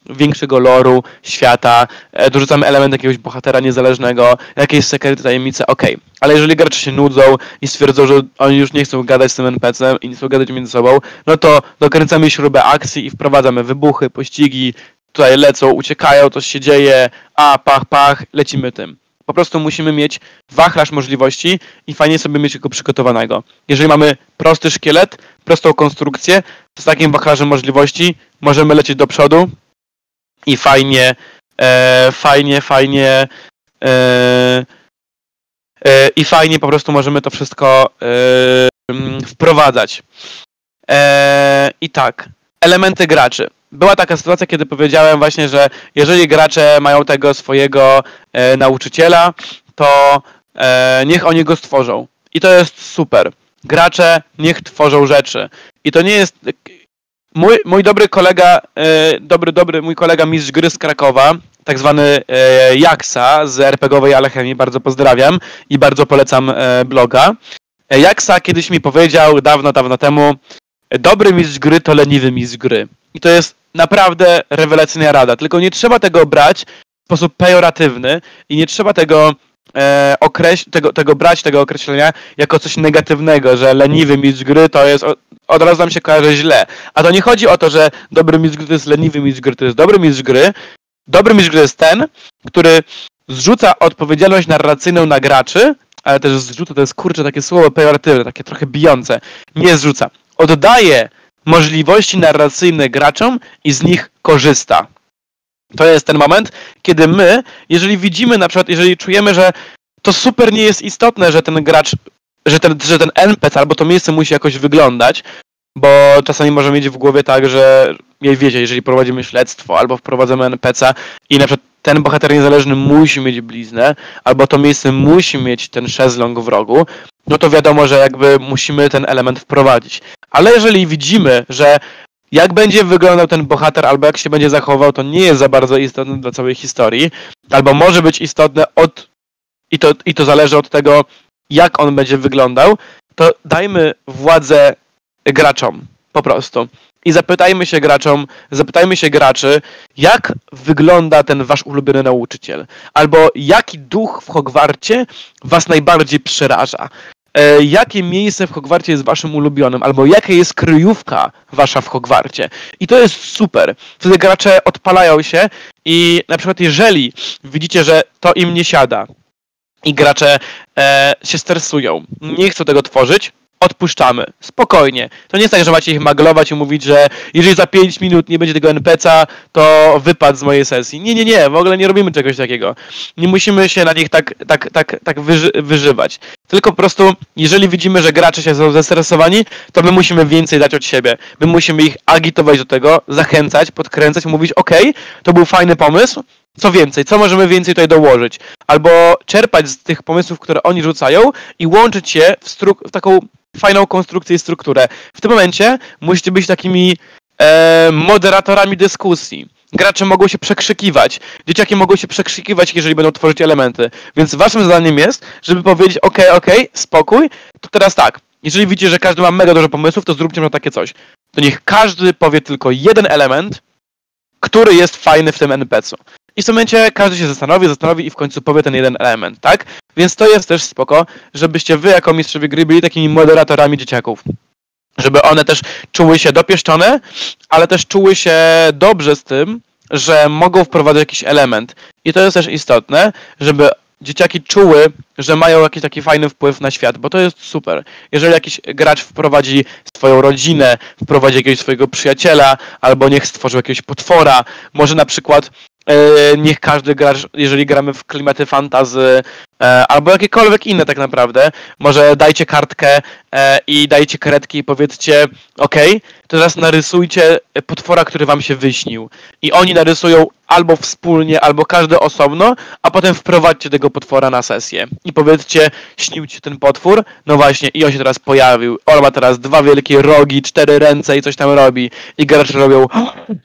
większego loru, świata, e, dorzucamy element jakiegoś bohatera niezależnego, jakieś sekrety, tajemnice, okej. Okay. Ale jeżeli gracze się nudzą i stwierdzą, że oni już nie chcą gadać z tym NPC-em i nie chcą gadać między sobą, no to dokręcamy śrubę akcji i wprowadzamy wybuchy, pościgi, tutaj lecą, uciekają, coś się dzieje, a pach, pach, lecimy tym. Po prostu musimy mieć wachlarz możliwości i fajnie sobie mieć go przygotowanego. Jeżeli mamy prosty szkielet, prostą konstrukcję, z takim wachlarzem możliwości możemy lecieć do przodu i fajnie, e, fajnie, fajnie e, e, i fajnie po prostu możemy to wszystko e, wprowadzać. E, I tak, elementy graczy była taka sytuacja, kiedy powiedziałem właśnie, że jeżeli gracze mają tego swojego e, nauczyciela, to e, niech oni go stworzą. I to jest super. Gracze niech tworzą rzeczy. I to nie jest. Mój, mój dobry kolega, e, dobry, dobry mój kolega mistrz gry z Krakowa, tak zwany e, Jaksa z RPGowej Alchemii, bardzo pozdrawiam i bardzo polecam e, bloga. E, Jaksa kiedyś mi powiedział dawno, dawno temu, dobry mistrz gry to leniwy mistrz gry. I to jest naprawdę rewelacyjna rada. Tylko nie trzeba tego brać w sposób pejoratywny i nie trzeba tego e, okreś- tego, tego brać, tego określenia jako coś negatywnego, że leniwy mistrz gry to jest, od, razu nam się kojarzy źle. A to nie chodzi o to, że dobry mistrz gry to jest leniwy mistrz gry, to jest dobry mistrz gry. Dobry mistrz gry jest ten, który zrzuca odpowiedzialność narracyjną na graczy, ale też zrzuca, to jest kurczę takie słowo pejoratywne, takie trochę bijące. Nie zrzuca. Oddaje możliwości narracyjne graczom i z nich korzysta. To jest ten moment, kiedy my, jeżeli widzimy na przykład, jeżeli czujemy, że to super nie jest istotne, że ten gracz, że ten, że ten NPC albo to miejsce musi jakoś wyglądać, bo czasami możemy mieć w głowie tak, że wiecie, jeżeli prowadzimy śledztwo albo wprowadzamy NPC i na przykład ten bohater niezależny musi mieć bliznę, albo to miejsce musi mieć ten szezlong w rogu, no to wiadomo, że jakby musimy ten element wprowadzić. Ale jeżeli widzimy, że jak będzie wyglądał ten bohater, albo jak się będzie zachował, to nie jest za bardzo istotne dla całej historii, albo może być istotne od i to, i to zależy od tego, jak on będzie wyglądał, to dajmy władzę graczom. Po prostu i zapytajmy się graczom, zapytajmy się graczy, jak wygląda ten wasz ulubiony nauczyciel, albo jaki duch w Hogwarcie was najbardziej przeraża. E, jakie miejsce w Hogwarcie jest waszym ulubionym, albo jaka jest kryjówka wasza w Hogwarcie. I to jest super. Wtedy gracze odpalają się i na przykład jeżeli widzicie, że to im nie siada i gracze e, się stresują, nie chcą tego tworzyć, odpuszczamy. Spokojnie. To nie jest tak, że macie ich maglować i mówić, że jeżeli za 5 minut nie będzie tego NPC'a, to wypad z mojej sesji. Nie, nie, nie, w ogóle nie robimy czegoś takiego. Nie musimy się na nich tak, tak, tak, tak wyży wyżywać. Tylko po prostu, jeżeli widzimy, że gracze się są zestresowani, to my musimy więcej dać od siebie. My musimy ich agitować do tego, zachęcać, podkręcać, mówić, ok, to był fajny pomysł, co więcej, co możemy więcej tutaj dołożyć? Albo czerpać z tych pomysłów, które oni rzucają i łączyć je w, w taką fajną konstrukcję i strukturę. W tym momencie musicie być takimi e, moderatorami dyskusji. Gracze mogą się przekrzykiwać. Dzieciaki mogą się przekrzykiwać, jeżeli będą tworzyć elementy. Więc waszym zadaniem jest, żeby powiedzieć, ok, ok, spokój, to teraz tak. Jeżeli widzicie, że każdy ma mega dużo pomysłów, to zróbcie na takie coś. To niech każdy powie tylko jeden element, który jest fajny w tym NPC-u. I w tym momencie każdy się zastanowi, zastanowi i w końcu powie ten jeden element, tak? Więc to jest też spoko, żebyście wy jako mistrzowie gry byli takimi moderatorami dzieciaków. Żeby one też czuły się dopieszczone, ale też czuły się dobrze z tym, że mogą wprowadzać jakiś element. I to jest też istotne, żeby dzieciaki czuły, że mają jakiś taki fajny wpływ na świat, bo to jest super. Jeżeli jakiś gracz wprowadzi swoją rodzinę, wprowadzi jakiegoś swojego przyjaciela, albo niech stworzył jakiegoś potwora, może na przykład niech każdy gracz, jeżeli gramy w klimaty fantazy, e, albo jakiekolwiek inne tak naprawdę, może dajcie kartkę e, i dajcie kredki i powiedzcie, ok, to teraz narysujcie potwora, który wam się wyśnił. I oni narysują albo wspólnie, albo każdy osobno, a potem wprowadźcie tego potwora na sesję. I powiedzcie, śnił ci ten potwór, no właśnie, i on się teraz pojawił. On ma teraz dwa wielkie rogi, cztery ręce i coś tam robi. I gracze robią,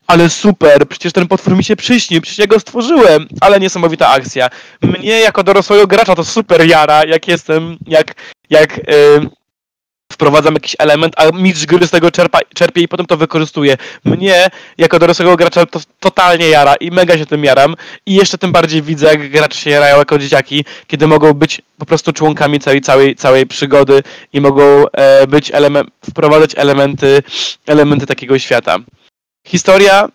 ale super, przecież ten potwór mi się przyśnił, przecież ja go stworzyłem, ale niesamowita akcja. Mnie jako dorosłego gracza to super jara, jak jestem, jak, jak... Yy, wprowadzam jakiś element, a mistrz gry z tego czerpa, czerpie i potem to wykorzystuje. Mnie, jako dorosłego gracza, to totalnie jara i mega się tym jaram. I jeszcze tym bardziej widzę, jak gracze się jarają jako dzieciaki, kiedy mogą być po prostu członkami całej, całej, całej przygody i mogą e, być element, wprowadzać elementy, elementy takiego świata. Historia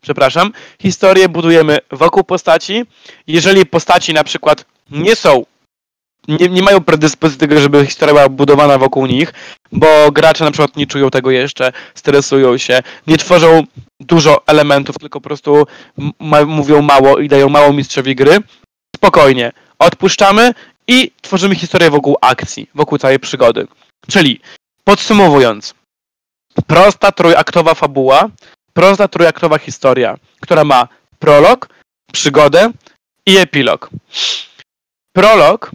przepraszam, historię budujemy wokół postaci. Jeżeli postaci na przykład nie są nie, nie mają predyspozycji tego, żeby historia była budowana wokół nich, bo gracze na przykład nie czują tego jeszcze, stresują się, nie tworzą dużo elementów, tylko po prostu ma mówią mało i dają mało mistrzowi gry. Spokojnie, odpuszczamy i tworzymy historię wokół akcji, wokół całej przygody. Czyli podsumowując, prosta trójaktowa fabuła, prosta trójaktowa historia, która ma prolog, przygodę i epilog. Prolog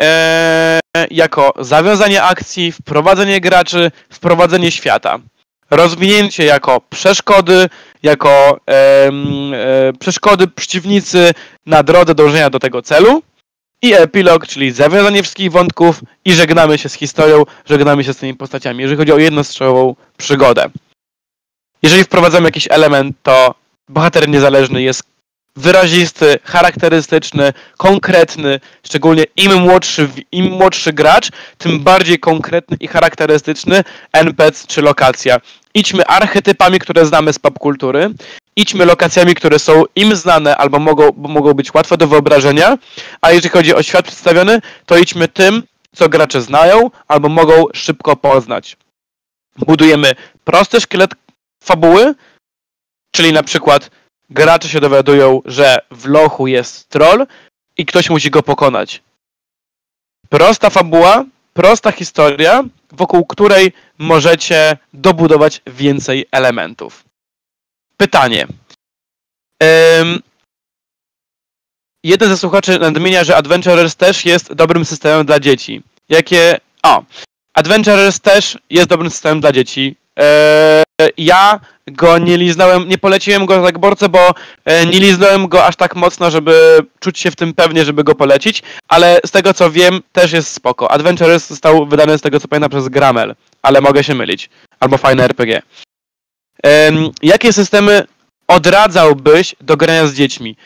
e, jako zawiązanie akcji, wprowadzenie graczy, wprowadzenie świata. Rozwinięcie jako przeszkody, jako e, e, przeszkody przeciwnicy na drodze dążenia do tego celu. I epilog, czyli zawiązanie wszystkich wątków i żegnamy się z historią, żegnamy się z tymi postaciami, jeżeli chodzi o jednostrzałową przygodę. Jeżeli wprowadzamy jakiś element, to bohater niezależny jest wyrazisty, charakterystyczny, konkretny, szczególnie im młodszy, im młodszy gracz, tym bardziej konkretny i charakterystyczny NPC czy lokacja. Idźmy archetypami, które znamy z popkultury, idźmy lokacjami, które są im znane albo mogą, mogą być łatwe do wyobrażenia, a jeżeli chodzi o świat przedstawiony, to idźmy tym, co gracze znają albo mogą szybko poznać. Budujemy prosty szkielet fabuły, czyli na przykład gracze się dowiadują, że w lochu jest troll i ktoś musi go pokonać. Prosta fabuła, prosta historia, wokół której możecie dobudować więcej elementów. Pytanie. Um, jeden ze słuchaczy nadmienia, że Adventurers też jest dobrym systemem dla dzieci. Jakie... O, Adventurers też jest dobrym systemem dla dzieci. Eee, ja go nie liznąłem, nie poleciłem go tak bardzo, bo e, nie liznąłem go aż tak mocno, żeby czuć się w tym pewnie, żeby go polecić, ale z tego co wiem, też jest spoko. Adventures został wydany z tego co pamiętam przez Gramel, ale mogę się mylić. Albo fajne RPG. Um, jakie systemy odradzałbyś do grania z dziećmi?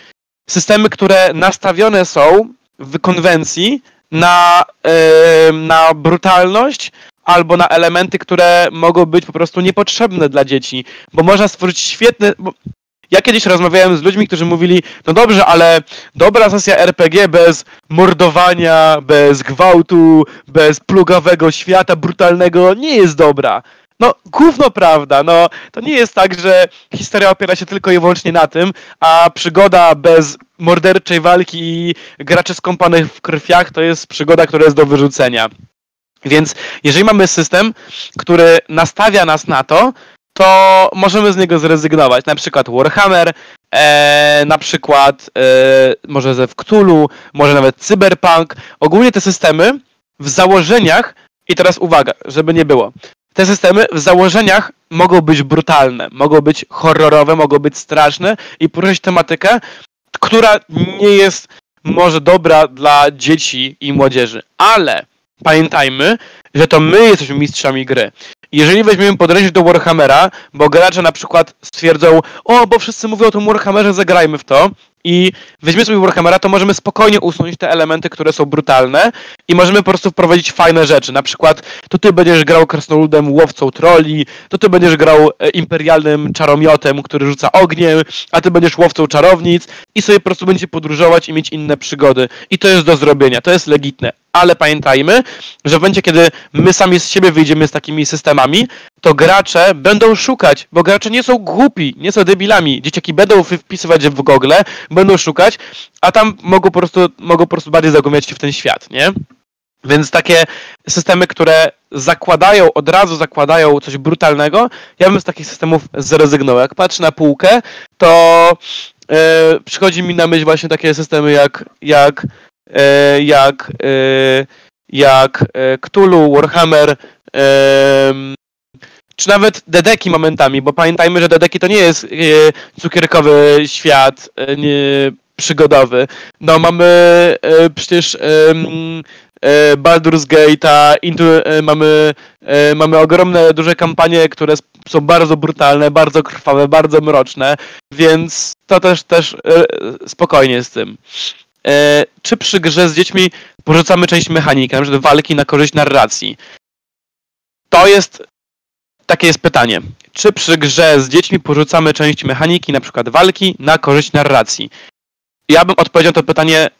Systemy, które nastawione są w konwencji na, yy, na brutalność, albo na elementy, które mogą być po prostu niepotrzebne dla dzieci, bo można stworzyć świetne... Ja kiedyś rozmawiałem z ludźmi, którzy mówili, no dobrze, ale dobra sesja RPG bez mordowania, bez gwałtu, bez plugawego świata brutalnego nie jest dobra. No, gówno prawda, no, to nie jest tak, że historia opiera się tylko i wyłącznie na tym, a przygoda bez morderczej walki i graczy skąpanych w krwiach to jest przygoda, która jest do wyrzucenia. Więc jeżeli mamy system, który nastawia nas na to, to możemy z niego zrezygnować. Na przykład Warhammer, e, na przykład e, może ze Cthulhu, może nawet Cyberpunk. Ogólnie te systemy w założeniach, i teraz uwaga, żeby nie było, te systemy w założeniach mogą być brutalne, mogą być horrorowe, mogą być straszne i poruszyć tematykę, która nie jest może dobra dla dzieci i młodzieży, ale pamiętajmy, że to my jesteśmy mistrzami gry. Jeżeli weźmiemy podejście do Warhammera, bo gracze na przykład stwierdzą, o, bo wszyscy mówią o tym Warhammerze, zagrajmy w to, i weźmiemy sobie Warhammera, to możemy spokojnie usunąć te elementy, które są brutalne i możemy po prostu wprowadzić fajne rzeczy. Na przykład, to ty będziesz grał krasnoludem łowcą troli, to ty będziesz grał e, imperialnym czaromiotem, który rzuca ogniem, a ty będziesz łowcą czarownic i sobie po prostu będziecie podróżować i mieć inne przygody. I to jest do zrobienia, to jest legitne. Ale pamiętajmy, że w momencie, kiedy my sami z siebie wyjdziemy z takimi systemami, to gracze będą szukać, bo gracze nie są głupi, nie są debilami. Dzieciaki będą wpisywać w Google, będą szukać, a tam mogą po prostu, mogą po prostu bardziej zagłębiać się w ten świat, nie? Więc takie systemy, które zakładają, od razu zakładają coś brutalnego, ja bym z takich systemów zrezygnował. Jak patrzę na półkę, to yy, przychodzi mi na myśl właśnie takie systemy jak, jak, yy, jak, yy, jak Cthulhu, Warhammer, czy nawet Dedeki momentami, bo pamiętajmy, że Dedeki to nie jest cukierkowy świat nie, przygodowy. No mamy przecież E, Baldur's Gate'a, e, mamy, e, mamy ogromne, duże kampanie, które są bardzo brutalne, bardzo krwawe, bardzo mroczne, więc to też, też spokojnie z tym. Czy przy grze z dziećmi porzucamy część mechaniki, na przykład walki na korzyść narracji? To jest takie jest pytanie. Czy przy grze z dziećmi porzucamy część mechaniki, na przykład walki, na korzyść narracji? Ja bym odpowiedział to pytanie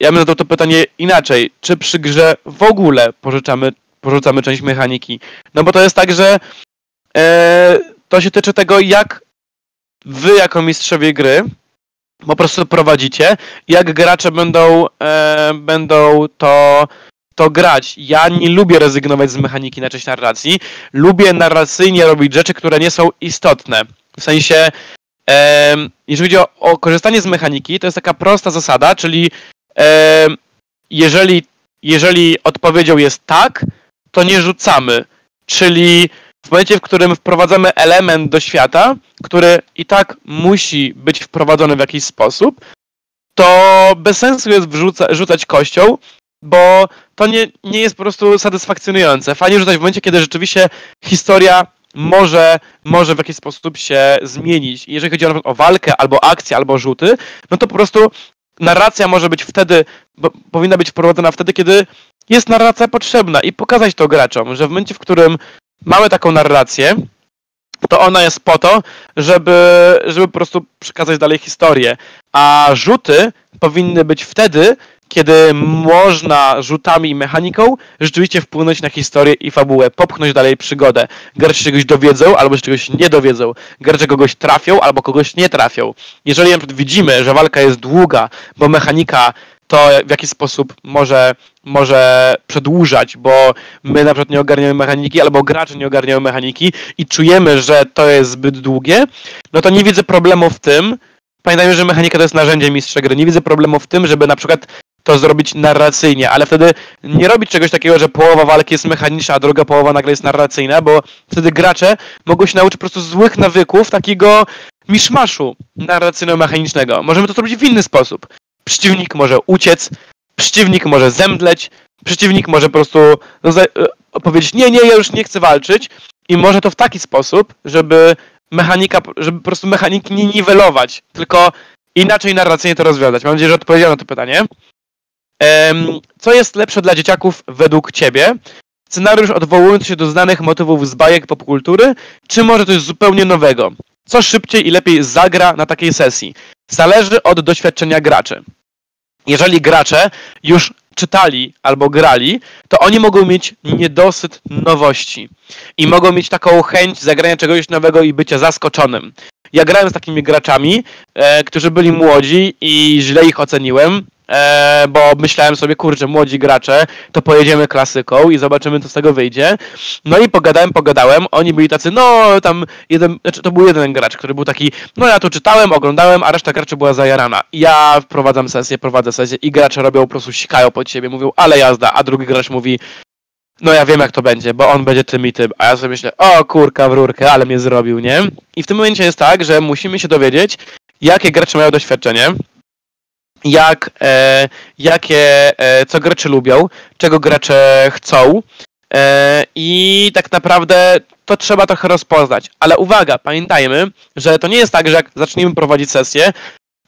ja bym zadał to pytanie inaczej. Czy przy grze w ogóle pożyczamy, porzucamy część mechaniki? No bo to jest tak, że e, to się tyczy tego, jak wy jako mistrzowie gry po prostu prowadzicie, jak gracze będą, e, będą to, to grać. Ja nie lubię rezygnować z mechaniki na część narracji. Lubię narracyjnie robić rzeczy, które nie są istotne. W sensie, e, jeżeli chodzi o, o korzystanie z mechaniki, to jest taka prosta zasada, czyli jeżeli, jeżeli odpowiedzią jest tak, to nie rzucamy. Czyli w momencie, w którym wprowadzamy element do świata, który i tak musi być wprowadzony w jakiś sposób, to bez sensu jest wrzuca, rzucać kością, bo to nie, nie jest po prostu satysfakcjonujące. Fajnie rzucać w momencie, kiedy rzeczywiście historia może, może w jakiś sposób się zmienić. Jeżeli chodzi o, o walkę, albo akcję, albo rzuty, no to po prostu narracja może być wtedy, powinna być wprowadzona wtedy, kiedy jest narracja potrzebna i pokazać to graczom, że w momencie, w którym mamy taką narrację, to ona jest po to, żeby, żeby po prostu przekazać dalej historię. A rzuty powinny być wtedy, kiedy można rzutami i mechaniką rzeczywiście wpłynąć na historię i fabułę, popchnąć dalej przygodę. Gracze czegoś dowiedzą, albo czegoś nie dowiedzą. Gracze kogoś trafią, albo kogoś nie trafią. Jeżeli na przykład widzimy, że walka jest długa, bo mechanika to w jakiś sposób może, może przedłużać, bo my na przykład nie ogarniamy mechaniki, albo gracze nie ogarniają mechaniki i czujemy, że to jest zbyt długie, no to nie widzę problemu w tym, Pamiętajmy, że mechanika to jest narzędzie mistrza gry. Nie widzę problemu w tym, żeby na przykład to zrobić narracyjnie, ale wtedy nie robić czegoś takiego, że połowa walki jest mechaniczna, a druga połowa nagle jest narracyjna, bo wtedy gracze mogą się nauczyć po prostu złych nawyków, takiego miszmaszu narracyjno-mechanicznego. Możemy to zrobić w inny sposób. Przeciwnik może uciec, przeciwnik może zemdleć, przeciwnik może po prostu no, e, powiedzieć, nie, nie, ja już nie chcę walczyć i może to w taki sposób, żeby mechanika, żeby po prostu mechaniki nie niwelować, tylko inaczej narracyjnie to rozwiązać. Mam nadzieję, że odpowiedziałem na to pytanie. Co jest lepsze dla dzieciaków według Ciebie? Scenariusz odwołujący się do znanych motywów z bajek popkultury, czy może coś zupełnie nowego? Co szybciej i lepiej zagra na takiej sesji? Zależy od doświadczenia graczy. Jeżeli gracze już czytali albo grali, to oni mogą mieć niedosyt nowości i mogą mieć taką chęć zagrania czegoś nowego i bycia zaskoczonym. Ja grałem z takimi graczami, e, którzy byli młodzi i źle ich oceniłem, e, bo myślałem sobie, kurczę, młodzi gracze, to pojedziemy klasyką i zobaczymy, co z tego wyjdzie. No i pogadałem, pogadałem, oni byli tacy, no tam jeden, znaczy to był jeden gracz, który był taki, no ja tu czytałem, oglądałem, a reszta graczy była zajarana. Ja wprowadzam sesję, prowadzę sesję i gracze robią, po prostu sikają pod siebie, mówią, ale jazda, a drugi gracz mówi, no ja wiem jak to będzie, bo on będzie tym i tym, a ja sobie myślę, o kurka w rurkę, ale mnie zrobił, nie? I w tym momencie jest tak, że musimy się dowiedzieć, jakie gracze mają doświadczenie, jak, e, jakie, e, co gracze lubią, czego gracze chcą e, i tak naprawdę to trzeba trochę rozpoznać. Ale uwaga, pamiętajmy, że to nie jest tak, że jak zaczniemy prowadzić sesję,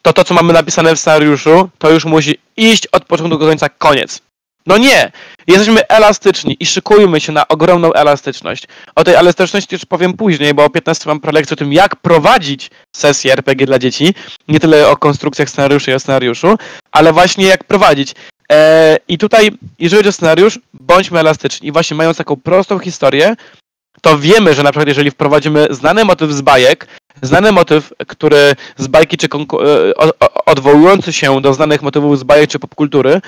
to to, co mamy napisane w scenariuszu, to już musi iść od początku do końca, koniec. No nie! Jesteśmy elastyczni i szykujmy się na ogromną elastyczność. O tej elastyczności już powiem później, bo o 15 mam prelekcję o tym, jak prowadzić sesję RPG dla dzieci. Nie tyle o konstrukcjach scenariuszy i o scenariuszu, ale właśnie jak prowadzić. Eee, I tutaj, jeżeli chodzi o scenariusz, bądźmy elastyczni. I właśnie mając taką prostą historię, to wiemy, że na przykład jeżeli wprowadzimy znany motyw z bajek, znany motyw, który z bajki czy konku- e, odwołujący się do znanych motywów z bajek czy popkultury,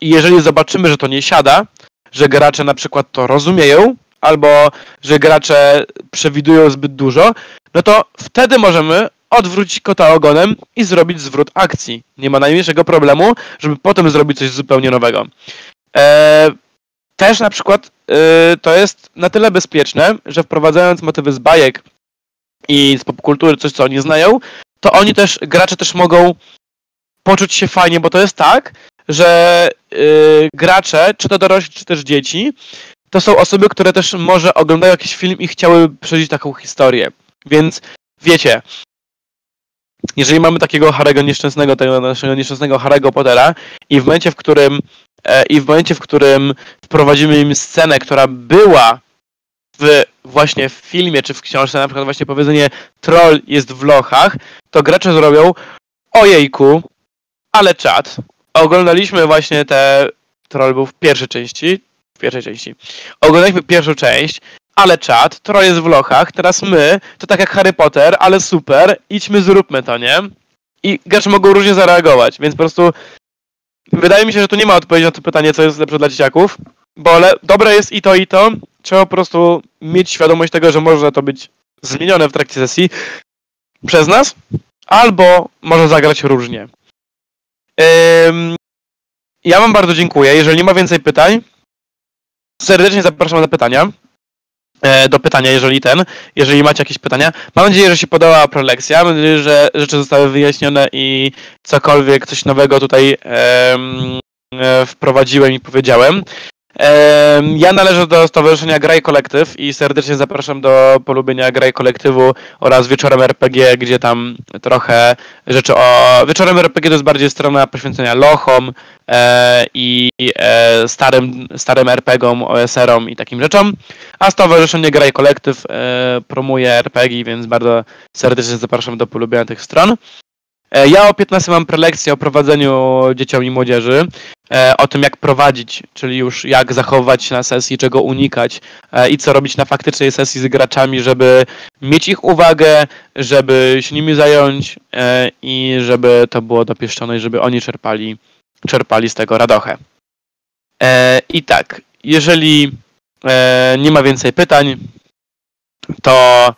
i jeżeli zobaczymy, że to nie siada, że gracze na przykład to rozumieją, albo że gracze przewidują zbyt dużo, no to wtedy możemy odwrócić kota ogonem i zrobić zwrot akcji. Nie ma najmniejszego problemu, żeby potem zrobić coś zupełnie nowego. E, też na przykład e, to jest na tyle bezpieczne, że wprowadzając motywy z bajek i z popkultury, coś co oni znają, to oni też, gracze też mogą poczuć się fajnie, bo to jest tak, że y, gracze, czy to dorośli, czy też dzieci, to są osoby, które też może oglądają jakiś film i chciały przeżyć taką historię. Więc wiecie, jeżeli mamy takiego Harry'ego nieszczęsnego, tego naszego nieszczęsnego Harry'ego Pottera i w momencie, w którym e, i w momencie, w którym wprowadzimy im scenę, która była w właśnie w filmie czy w książce, na przykład właśnie powiedzenie troll jest w lochach, to gracze zrobią ojejku, ale czad. Oglądaliśmy właśnie te troll był w pierwszej części, w pierwszej części. Oglądaliśmy pierwszą część, ale czad, troll jest w lochach, teraz my, to tak jak Harry Potter, ale super, idźmy zróbmy to, nie? I gracze mogą różnie zareagować, więc po prostu wydaje mi się, że tu nie ma odpowiedzi na to pytanie, co jest lepsze dla dzieciaków, bo dobre jest i to, i to. Trzeba po prostu mieć świadomość tego, że może to być zmienione w trakcie sesji przez nas, albo może zagrać różnie. Ja wam bardzo dziękuję. Jeżeli nie ma więcej pytań, serdecznie zapraszam na pytania. E, do pytania, jeżeli ten, jeżeli macie jakieś pytania. Mam nadzieję, że się podobała prelekcja. Mam nadzieję, że rzeczy zostały wyjaśnione i cokolwiek, coś nowego tutaj e, wprowadziłem i powiedziałem. Ja należę do Stowarzyszenia Graj Kolektyw i serdecznie zapraszam do polubienia Graj Kolektywu oraz Wieczorem RPG, gdzie tam trochę rzeczy o... Wieczorem RPG to jest bardziej strona poświęcenia lochom e, i e, starym, starym RPGom, OSR-om i takim rzeczom, a Stowarzyszenie Graj Kolektyw e, promuje RPG, więc bardzo serdecznie zapraszam do polubienia tych stron. E, Ja o 15 mam prelekcję o prowadzeniu dzieciom i młodzieży, e, o tym jak prowadzić, czyli już jak zachowywać się na sesji, czego unikać e, i co robić na faktycznej sesji z graczami, żeby mieć ich uwagę, żeby się nimi zająć i żeby to było dopieszczone i żeby oni czerpali, czerpali z tego radochę. I tak, jeżeli nie ma więcej pytań, to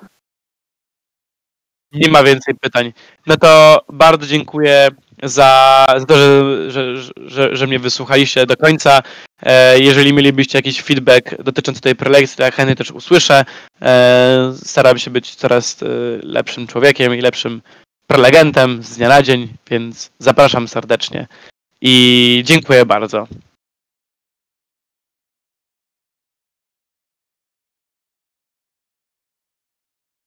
nie ma więcej pytań. No to bardzo dziękuję za, za to, że, że, że, że mnie wysłuchaliście do końca. E, jeżeli mielibyście jakiś feedback dotyczący tej prelekcji, to ja chętnie też usłyszę. E, staram się być coraz e, lepszym człowiekiem i lepszym prelegentem z dnia na dzień, więc zapraszam serdecznie i dziękuję bardzo.